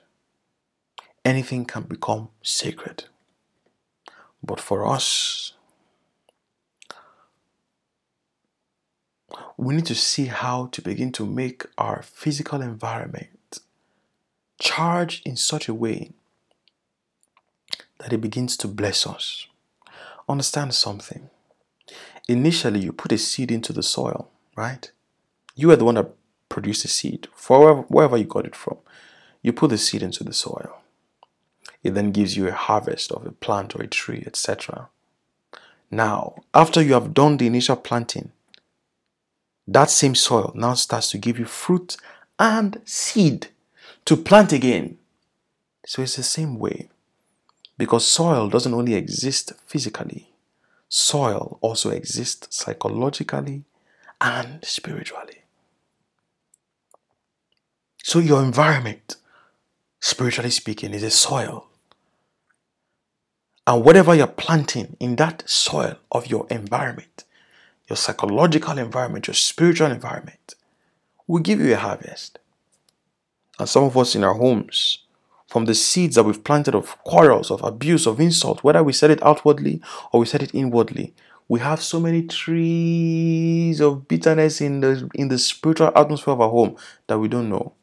Anything can become sacred. But for us, we need to see how to begin to make our physical environment charged in such a way that it begins to bless us. Understand something. Initially, you put a seed into the soil, right? You are the one that produced the seed, for wherever, wherever you got it from. You put the seed into the soil. It then gives you a harvest of a plant or a tree, etc. Now, after you have done the initial planting, that same soil now starts to give you fruit and seed to plant again. So it's the same way. Because soil doesn't only exist physically, soil also exists psychologically and spiritually. So, your environment, spiritually speaking, is a soil. And whatever you're planting in that soil of your environment, your psychological environment, your spiritual environment, will give you a harvest. And some of us in our homes, from the seeds that we've planted of quarrels, of abuse, of insult, whether we said it outwardly or we said it inwardly. We have so many trees of bitterness in the in the spiritual atmosphere of our home that we don't know.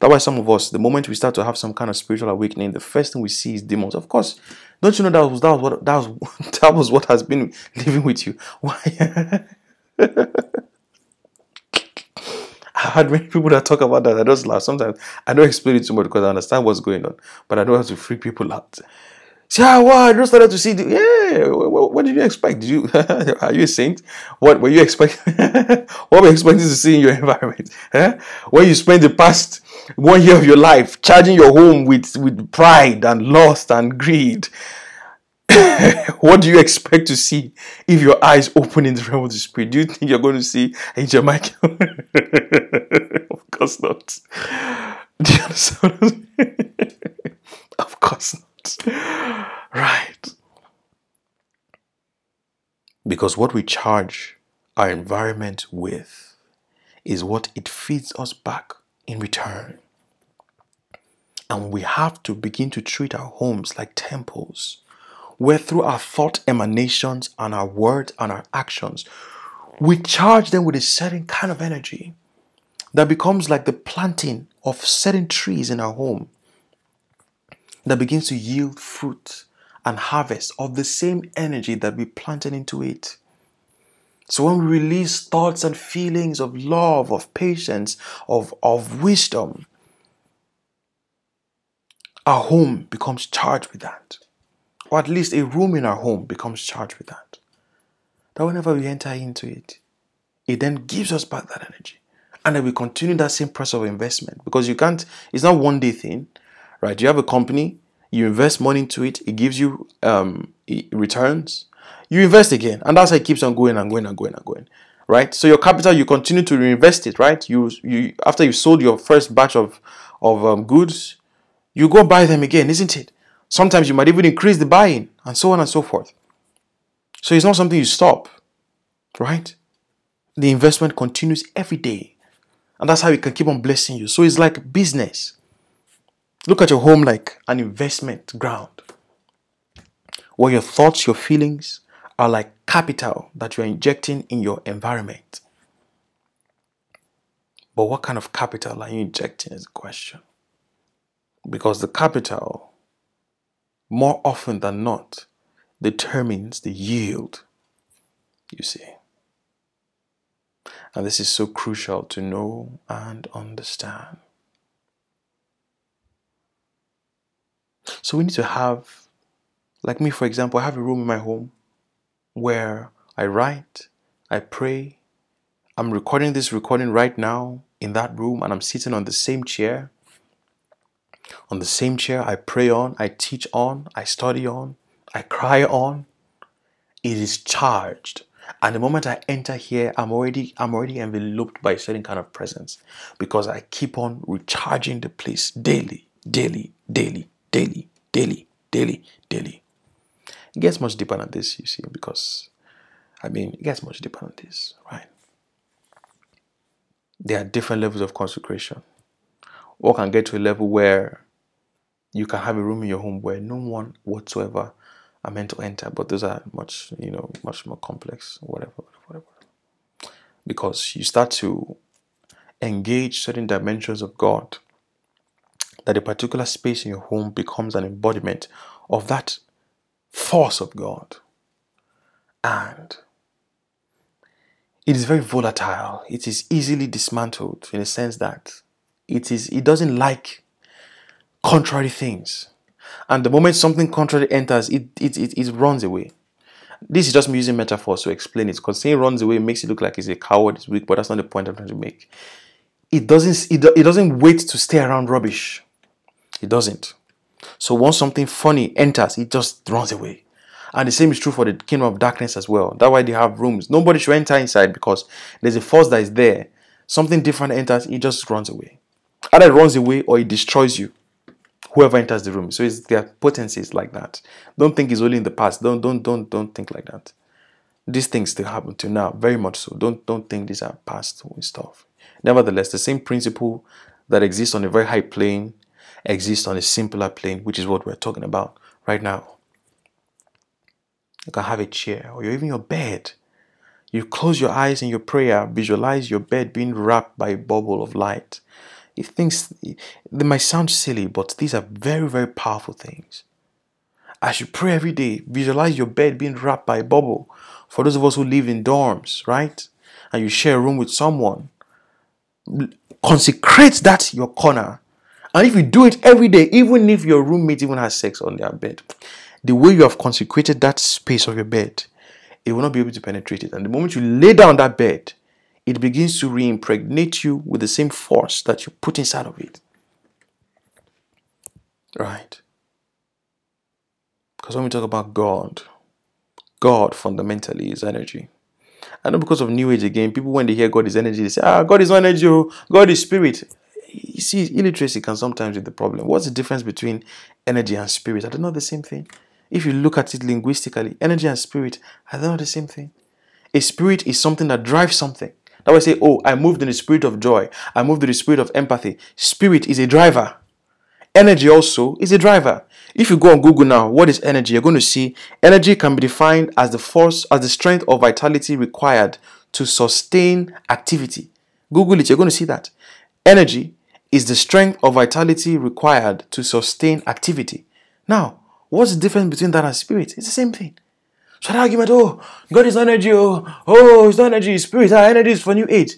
That's why some of us, the moment we start to have some kind of spiritual awakening, the first thing we see is demons. Of course, don't you know that was that was what that was [laughs] that was what has been living with you? Why? [laughs] I've had many people that talk about that. I just laugh. Sometimes I don't explain it too much because I understand what's going on, but I don't have to freak people out. Say, ah, wow, I just started to see. The, yeah, what, what, did you expect? Did you [laughs] are you a saint? What were you expecting? [laughs] what were you expecting to see in your [laughs] environment? Eh? When you spend the past one year of your life charging your home with with pride and lust and greed, what do you expect to see if your eyes open in the realm of the spirit? Do you think you're going to see Angel Michael? of course not. Do you understand? of course not. Right. Because what we charge our environment with is what it feeds us back in return. And we have to begin to treat our homes like temples where through our thought emanations and our words and our actions, we charge them with a certain kind of energy that becomes like the planting of certain trees in our home that begins to yield fruit and harvest of the same energy that we planted into it. So when we release thoughts and feelings of love, of patience, of, of wisdom, our home becomes charged with that or at least a room in our home becomes charged with that. That whenever we enter into it, it then gives us back that energy. And then we continue that same process of investment because you can't, it's not one day thing, right? You have a company, you invest money into it, it gives you um, returns, you invest again, and that's how it keeps on going and going and going and going, right? So your capital, you continue to reinvest it, right? You, you after you sold your first batch of of um, goods, you go buy them again, isn't it? Sometimes you might even increase the buying and so on and so forth. So it's not something you stop, right? The investment continues every day. And that's how it can keep on blessing you. So it's like business. Look at your home like an investment ground where your thoughts, your feelings are like capital that you're injecting in your environment. But what kind of capital are you injecting is the question. Because the capital, more often than not, determines the yield, you see. And this is so crucial to know and understand. So we need to have, like me, for example, I have a room in my home where I write, I pray. I'm recording this recording right now in that room, and I'm sitting on the same chair. On the same chair, I pray on, I teach on, I study on, I cry on. It is charged. And the moment I enter here, I'm already I'm already enveloped by a certain kind of presence because I keep on recharging the place daily, daily, daily, daily, daily, daily, daily. It gets much deeper than this, you see, because I mean it gets much deeper than this, right? There are different levels of consecration. Or can get to a level where you can have a room in your home where no one whatsoever are meant to enter, but those are much, you know, much more complex, whatever, whatever, whatever. Because you start to engage certain dimensions of God, that a particular space in your home becomes an embodiment of that force of God. And it is very volatile. It is easily dismantled in a sense that it is it doesn't like contrary things. And the moment something contrary enters, it, it, it, it runs away. This is just me using metaphors to explain it because saying runs away makes it look like he's a coward, he's weak, but that's not the point I'm trying to make. It doesn't, it, it doesn't wait to stay around rubbish. It doesn't. So once something funny enters, it just runs away. And the same is true for the kingdom of darkness as well. That's why they have rooms. Nobody should enter inside because there's a force that is there. Something different enters, it just runs away. Either it runs away or it destroys you whoever enters the room. So it's their potencies like that. Don't think it's only in the past. Don't don't don't don't think like that. These things still happen to now, very much so. Don't don't think these are past stuff. Nevertheless, the same principle that exists on a very high plane exists on a simpler plane, which is what we're talking about right now. You can have a chair or even your bed. You close your eyes in your prayer, visualize your bed being wrapped by a bubble of light If things they might sound silly, but these are very, very powerful things. As you pray every day, visualize your bed being wrapped by a bubble. For those of us who live in dorms, right? And you share a room with someone, consecrate that your corner. And if you do it every day, even if your roommate even has sex on their bed, the way you have consecrated that space of your bed, it will not be able to penetrate it. And the moment you lay down that bed, it begins to re-impregnate you with the same force that you put inside of it. Right? Because when we talk about God, God fundamentally is energy. I know because of New Age again, people when they hear God is energy, they say, ah, God is not energy, oh, God is spirit. You see, illiteracy can sometimes be the problem. What's the difference between energy and spirit? Are they not the same thing? If you look at it linguistically, energy and spirit are they not the same thing? A spirit is something that drives something. That way say, oh, I moved in the spirit of joy. I moved in the spirit of empathy. Spirit is a driver. Energy also is a driver. If you go on Google now, what is energy? You're going to see energy can be defined as the force, as the strength or vitality required to sustain activity. Google it, you're going to see that. Energy is the strength or vitality required to sustain activity. Now, what's the difference between that and spirit? It's the same thing. So that argument, oh, God is energy, oh, oh, it's not energy, it's spirit, our energy is for new age.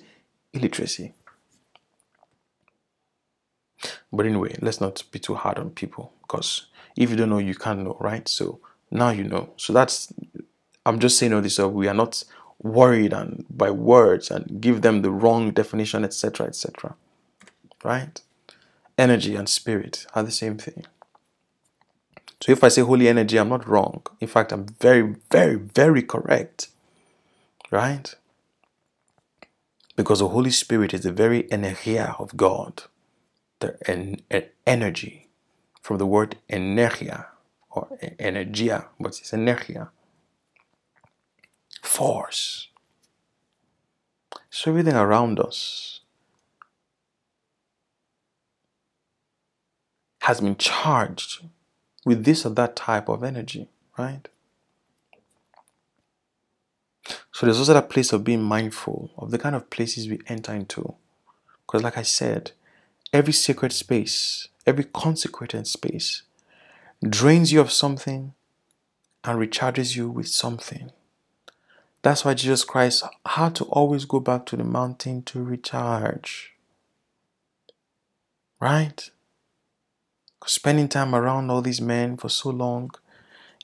Illiteracy. But anyway, let's not be too hard on people because if you don't know, you can't know, right? So now you know. So that's, I'm just saying all this so we are not worried and by words and give them the wrong definition, etc., etc. Right? Energy and spirit are the same thing. So if I say holy energy, I'm not wrong. In fact, I'm very, very, very correct. Right? Because the Holy Spirit is the very energia of God, the en- energy from the word energia or energia, but it's energia. force. So everything around us has been charged with this or that type of energy, right? So there's also that place of being mindful of the kind of places we enter into. Because, like I said, every sacred space, every consecrated space drains you of something and recharges you with something. That's why Jesus Christ had to always go back to the mountain to recharge. Right? Spending time around all these men for so long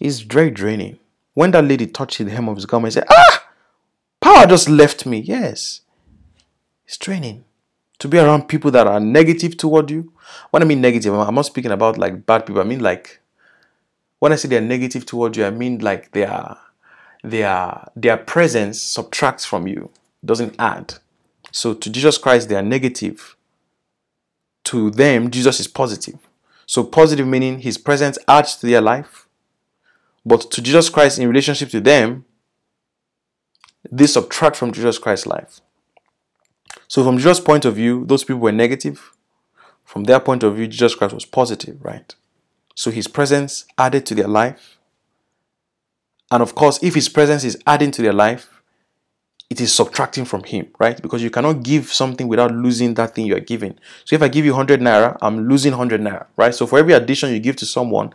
is very draining. When that lady touched the hem of his garment, he said, Ah! Power just left me. Yes. It's draining. To be around people that are negative toward you. When I mean negative, I'm not speaking about like bad people. I mean like when I say they're negative toward you, I mean like they are their their presence subtracts from you, doesn't add. So to Jesus Christ, they are negative. To them, Jesus is positive. So positive meaning his presence adds to their life. But to Jesus Christ, in relationship to them, they subtract from Jesus Christ's life. So from Jesus' point of view, those people were negative. From their point of view, Jesus Christ was positive, right? So his presence added to their life. And of course, if his presence is adding to their life, it is subtracting from him, right? Because you cannot give something without losing that thing you are giving. So if I give you 100 naira, I'm losing 100 naira, right? So for every addition you give to someone,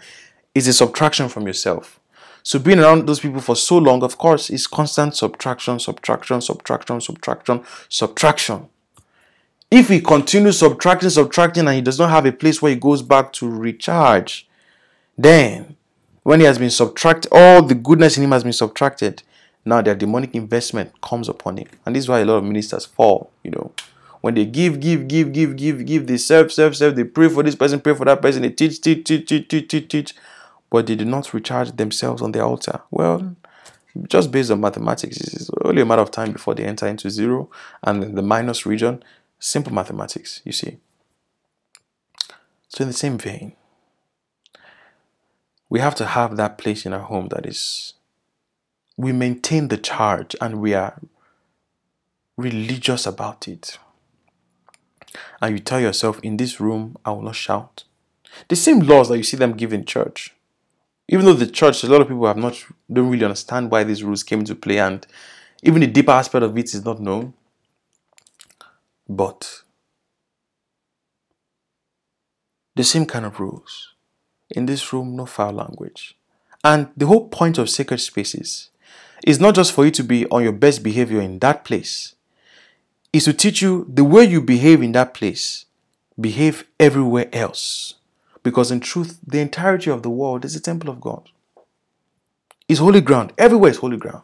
is a subtraction from yourself. So being around those people for so long, of course, is constant subtraction, subtraction, subtraction, subtraction, subtraction. If he continues subtracting, subtracting, and he does not have a place where he goes back to recharge, then, when he has been subtracted, all the goodness in him has been subtracted. Now their demonic investment comes upon him. And this is why a lot of ministers fall, you know. When they give, give, give, give, give, give, they serve, serve, serve, they pray for this person, pray for that person, they teach, teach, teach, teach, teach, teach, teach, but they do not recharge themselves on the altar. Well, mm. just based on mathematics, it's only a matter of time before they enter into zero and the minus region. Simple mathematics, you see. So, in the same vein, we have to have that place in our home that is we maintain the charge and we are religious about it. And you tell yourself, in this room, I will not shout. The same laws that you see them give in church. Even though the church, a lot of people have not don't really understand why these rules came into play, and even the deeper aspect of it is not known. But the same kind of rules in this room, no foul language. And the whole point of sacred spaces is not just for you to be on your best behavior in that place, is to teach you the way you behave in that place, behave everywhere else. Because in truth, the entirety of the world is a temple of God. It's holy ground. Everywhere is holy ground.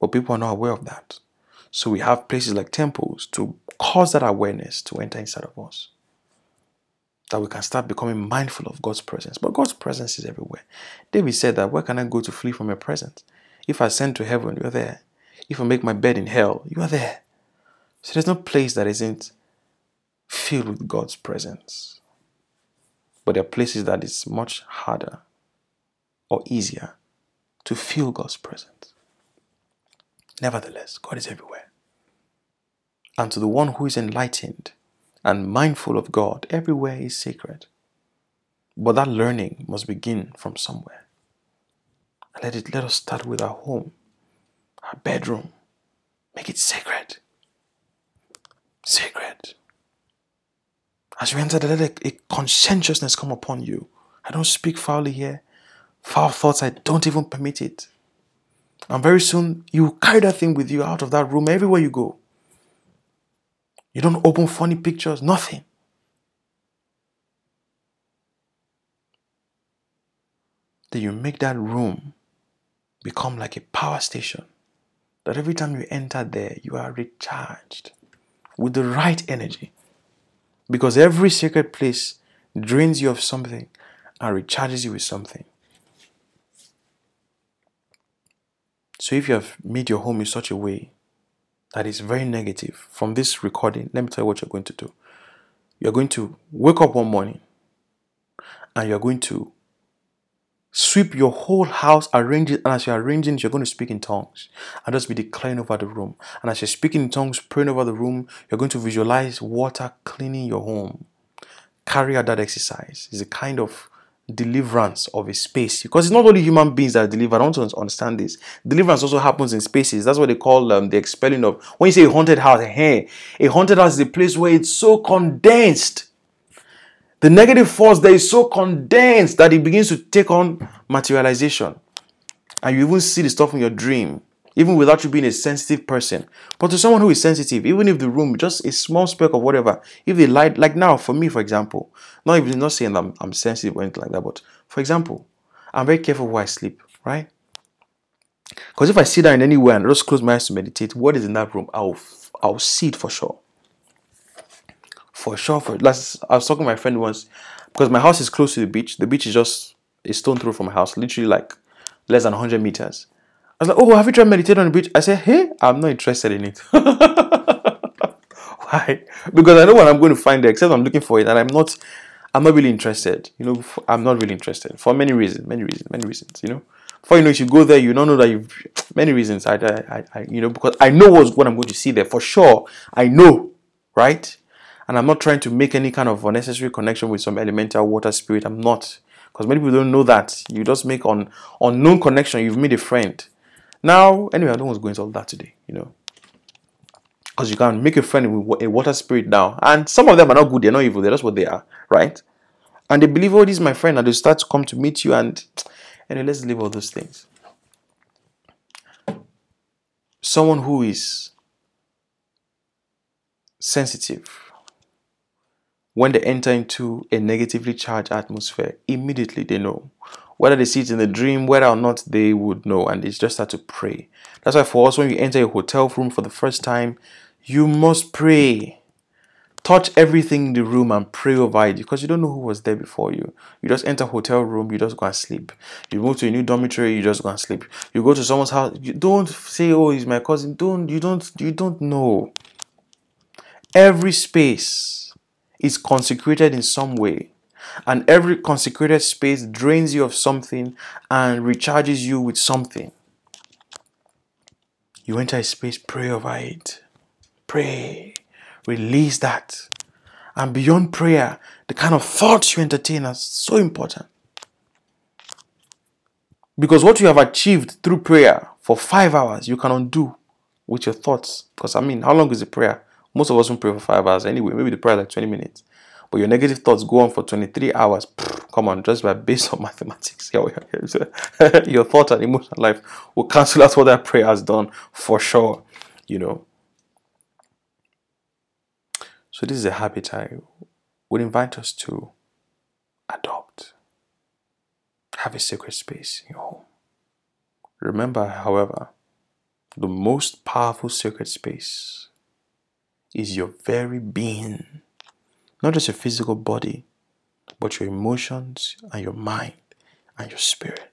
But people are not aware of that. So we have places like temples to cause that awareness to enter inside of us that we can start becoming mindful of God's presence. But God's presence is everywhere. David said that where can I go to flee from your presence? If I ascend to heaven, you're there. If I make my bed in hell, you are there. So there's no place that isn't filled with God's presence. But there are places that it's much harder or easier to feel God's presence. Nevertheless, God is everywhere. And to the one who is enlightened, and mindful of God, everywhere is sacred. But that learning must begin from somewhere. Let it let us start with our home, our bedroom. Make it sacred. Sacred. As you enter, let a, a conscientiousness come upon you. I don't speak foully here. Foul thoughts, I don't even permit it. And very soon, you carry that thing with you out of that room everywhere you go. You don't open funny pictures, nothing. Then you make that room become like a power station. That every time you enter there, you are recharged with the right energy. Because every sacred place drains you of something and recharges you with something. So if you have made your home in such a way that is very negative from this recording, let me tell you what you're going to do. You're going to wake up one morning and you're going to Sweep your whole house, arrange it, and as you're arranging you're going to speak in tongues and just be declaring over the room. And as you're speaking in tongues, praying over the room, you're going to visualize water cleaning your home. Carry out that exercise. It's a kind of deliverance of a space because it's not only human beings that are delivered. I want to understand this. Deliverance also happens in spaces. That's what they call um, the expelling of. When you say a haunted house, hey, a haunted house is a place where it's so condensed the negative force that is so condensed that it begins to take on materialization. And you even see the stuff in your dream, even without you being a sensitive person. But to someone who is sensitive, even if the room, just a small speck of whatever, if the light, like now, for me, for example, not even not saying I'm, I'm sensitive or anything like that, but for example, I'm very careful where I sleep, right? Because if I sit down anywhere and just close my eyes to meditate, what is in that room, I'll I'll see it for sure for sure. For last, I was talking to my friend once because my house is close to the beach. The beach is just a stone throw from my house, literally like less than 100 meters. I was like, "Oh, have you tried meditating on the beach?" I said, "Hey, I'm not interested in it." [laughs] Why? Because I know what I'm going to find there. Except I'm looking for it, and I'm not. I'm not really interested. You know, I'm not really interested for many reasons. Many reasons. Many reasons. You know, before you know, if you go there, you don't know that you've many reasons. I, I, I, you know, because I know what's what I'm going to see there for sure. I know, right? And I'm not trying to make any kind of unnecessary connection with some elemental water spirit. I'm not. Because many people don't know that. You just make an unknown connection, you've made a friend. Now, anyway, I don't want to go into all that today, you know. Because you can make a friend with a water spirit now. And some of them are not good, they're not evil, they're just what they are, right? And they believe, oh, this is my friend, and they start to come to meet you, and [tsk] anyway, let's leave all those things. Someone who is sensitive when they enter into a negatively charged atmosphere, immediately they know. Whether they see it in a dream, whether or not they would know, and they just start to pray. That's why for us, when you enter a hotel room for the first time, you must pray. Touch everything in the room and pray over it because you don't know who was there before you. You just enter a hotel room, you just go and sleep. You move to a new dormitory, you just go and sleep. You go to someone's house, you don't say, "Oh, he's my cousin." Don't you don't you don't know. Every space is consecrated in some way. And every consecrated space drains you of something and recharges you with something. You enter a space, pray over it. Pray. Release that. And beyond prayer, the kind of thoughts you entertain are so important. Because what you have achieved through prayer for five hours, you can undo with your thoughts. Because I mean, how long is a prayer? Most of us won't pray for five hours anyway. Maybe the prayer like 20 minutes. But your negative thoughts go on for 23 hours. come on, just by based on [laughs] mathematics. [laughs] your thought and emotional life will cancel out what that prayer has done for sure. You know. So this is a habit I would invite us to adopt. Have a sacred space in your home. Remember, however, the most powerful sacred space is your very being. Not just your physical body, but your emotions and your mind and your spirit.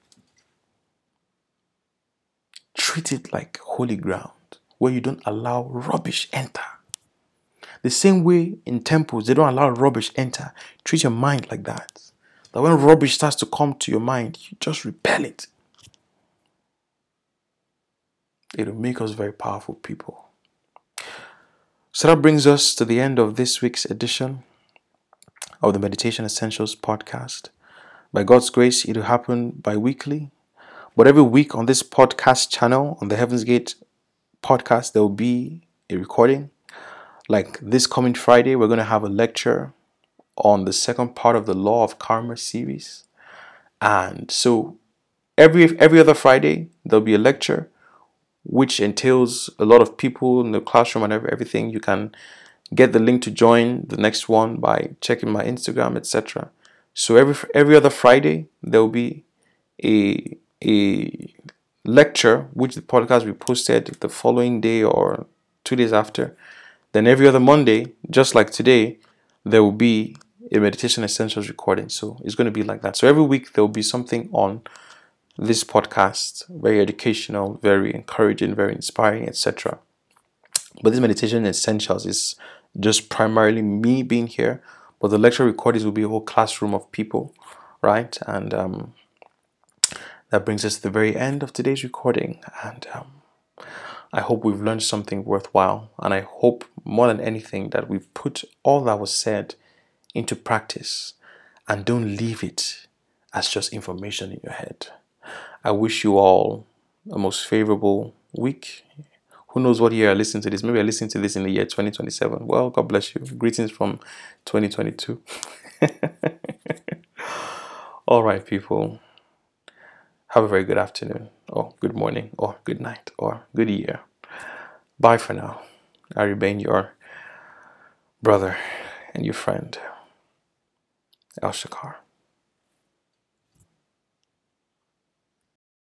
Treat it like holy ground where you don't allow rubbish enter. The same way in temples, they don't allow rubbish enter. Treat your mind like that. That when rubbish starts to come to your mind, you just repel it. It'll make us very powerful people. So that brings us to the end of this week's edition of the Meditation Essentials podcast. By God's grace, it will happen bi weekly. But every week on this podcast channel, on the Heaven's Gate podcast, there will be a recording. Like this coming Friday, we're going to have a lecture on the second part of the Law of Karma series. And so every every other Friday, there'll be a lecture which entails a lot of people in the classroom and everything. You can get the link to join the next one by checking my Instagram, etc. So every every other Friday there will be a a lecture which the podcast will be posted the following day or two days after. Then every other Monday, just like today, there will be a meditation essentials recording. So it's going to be like that. So every week there will be something on this podcast, very educational, very encouraging, very inspiring, etc. But this meditation essentials is just primarily me being here, but the lecture recordings will be a whole classroom of people, right? And um, that brings us to the very end of today's recording. And um, I hope we've learned something worthwhile. And I hope more than anything that we've put all that was said into practice and don't leave it as just information in your head. I wish you all a most favorable week. Who knows what year I listen to this? Maybe I listen to this in the year 2027. Well, God bless you. Greetings from 2022. [laughs] all right, people. Have a very good afternoon, or good morning, or good night, or good year. Bye for now. I remain your brother and your friend, El Shakar.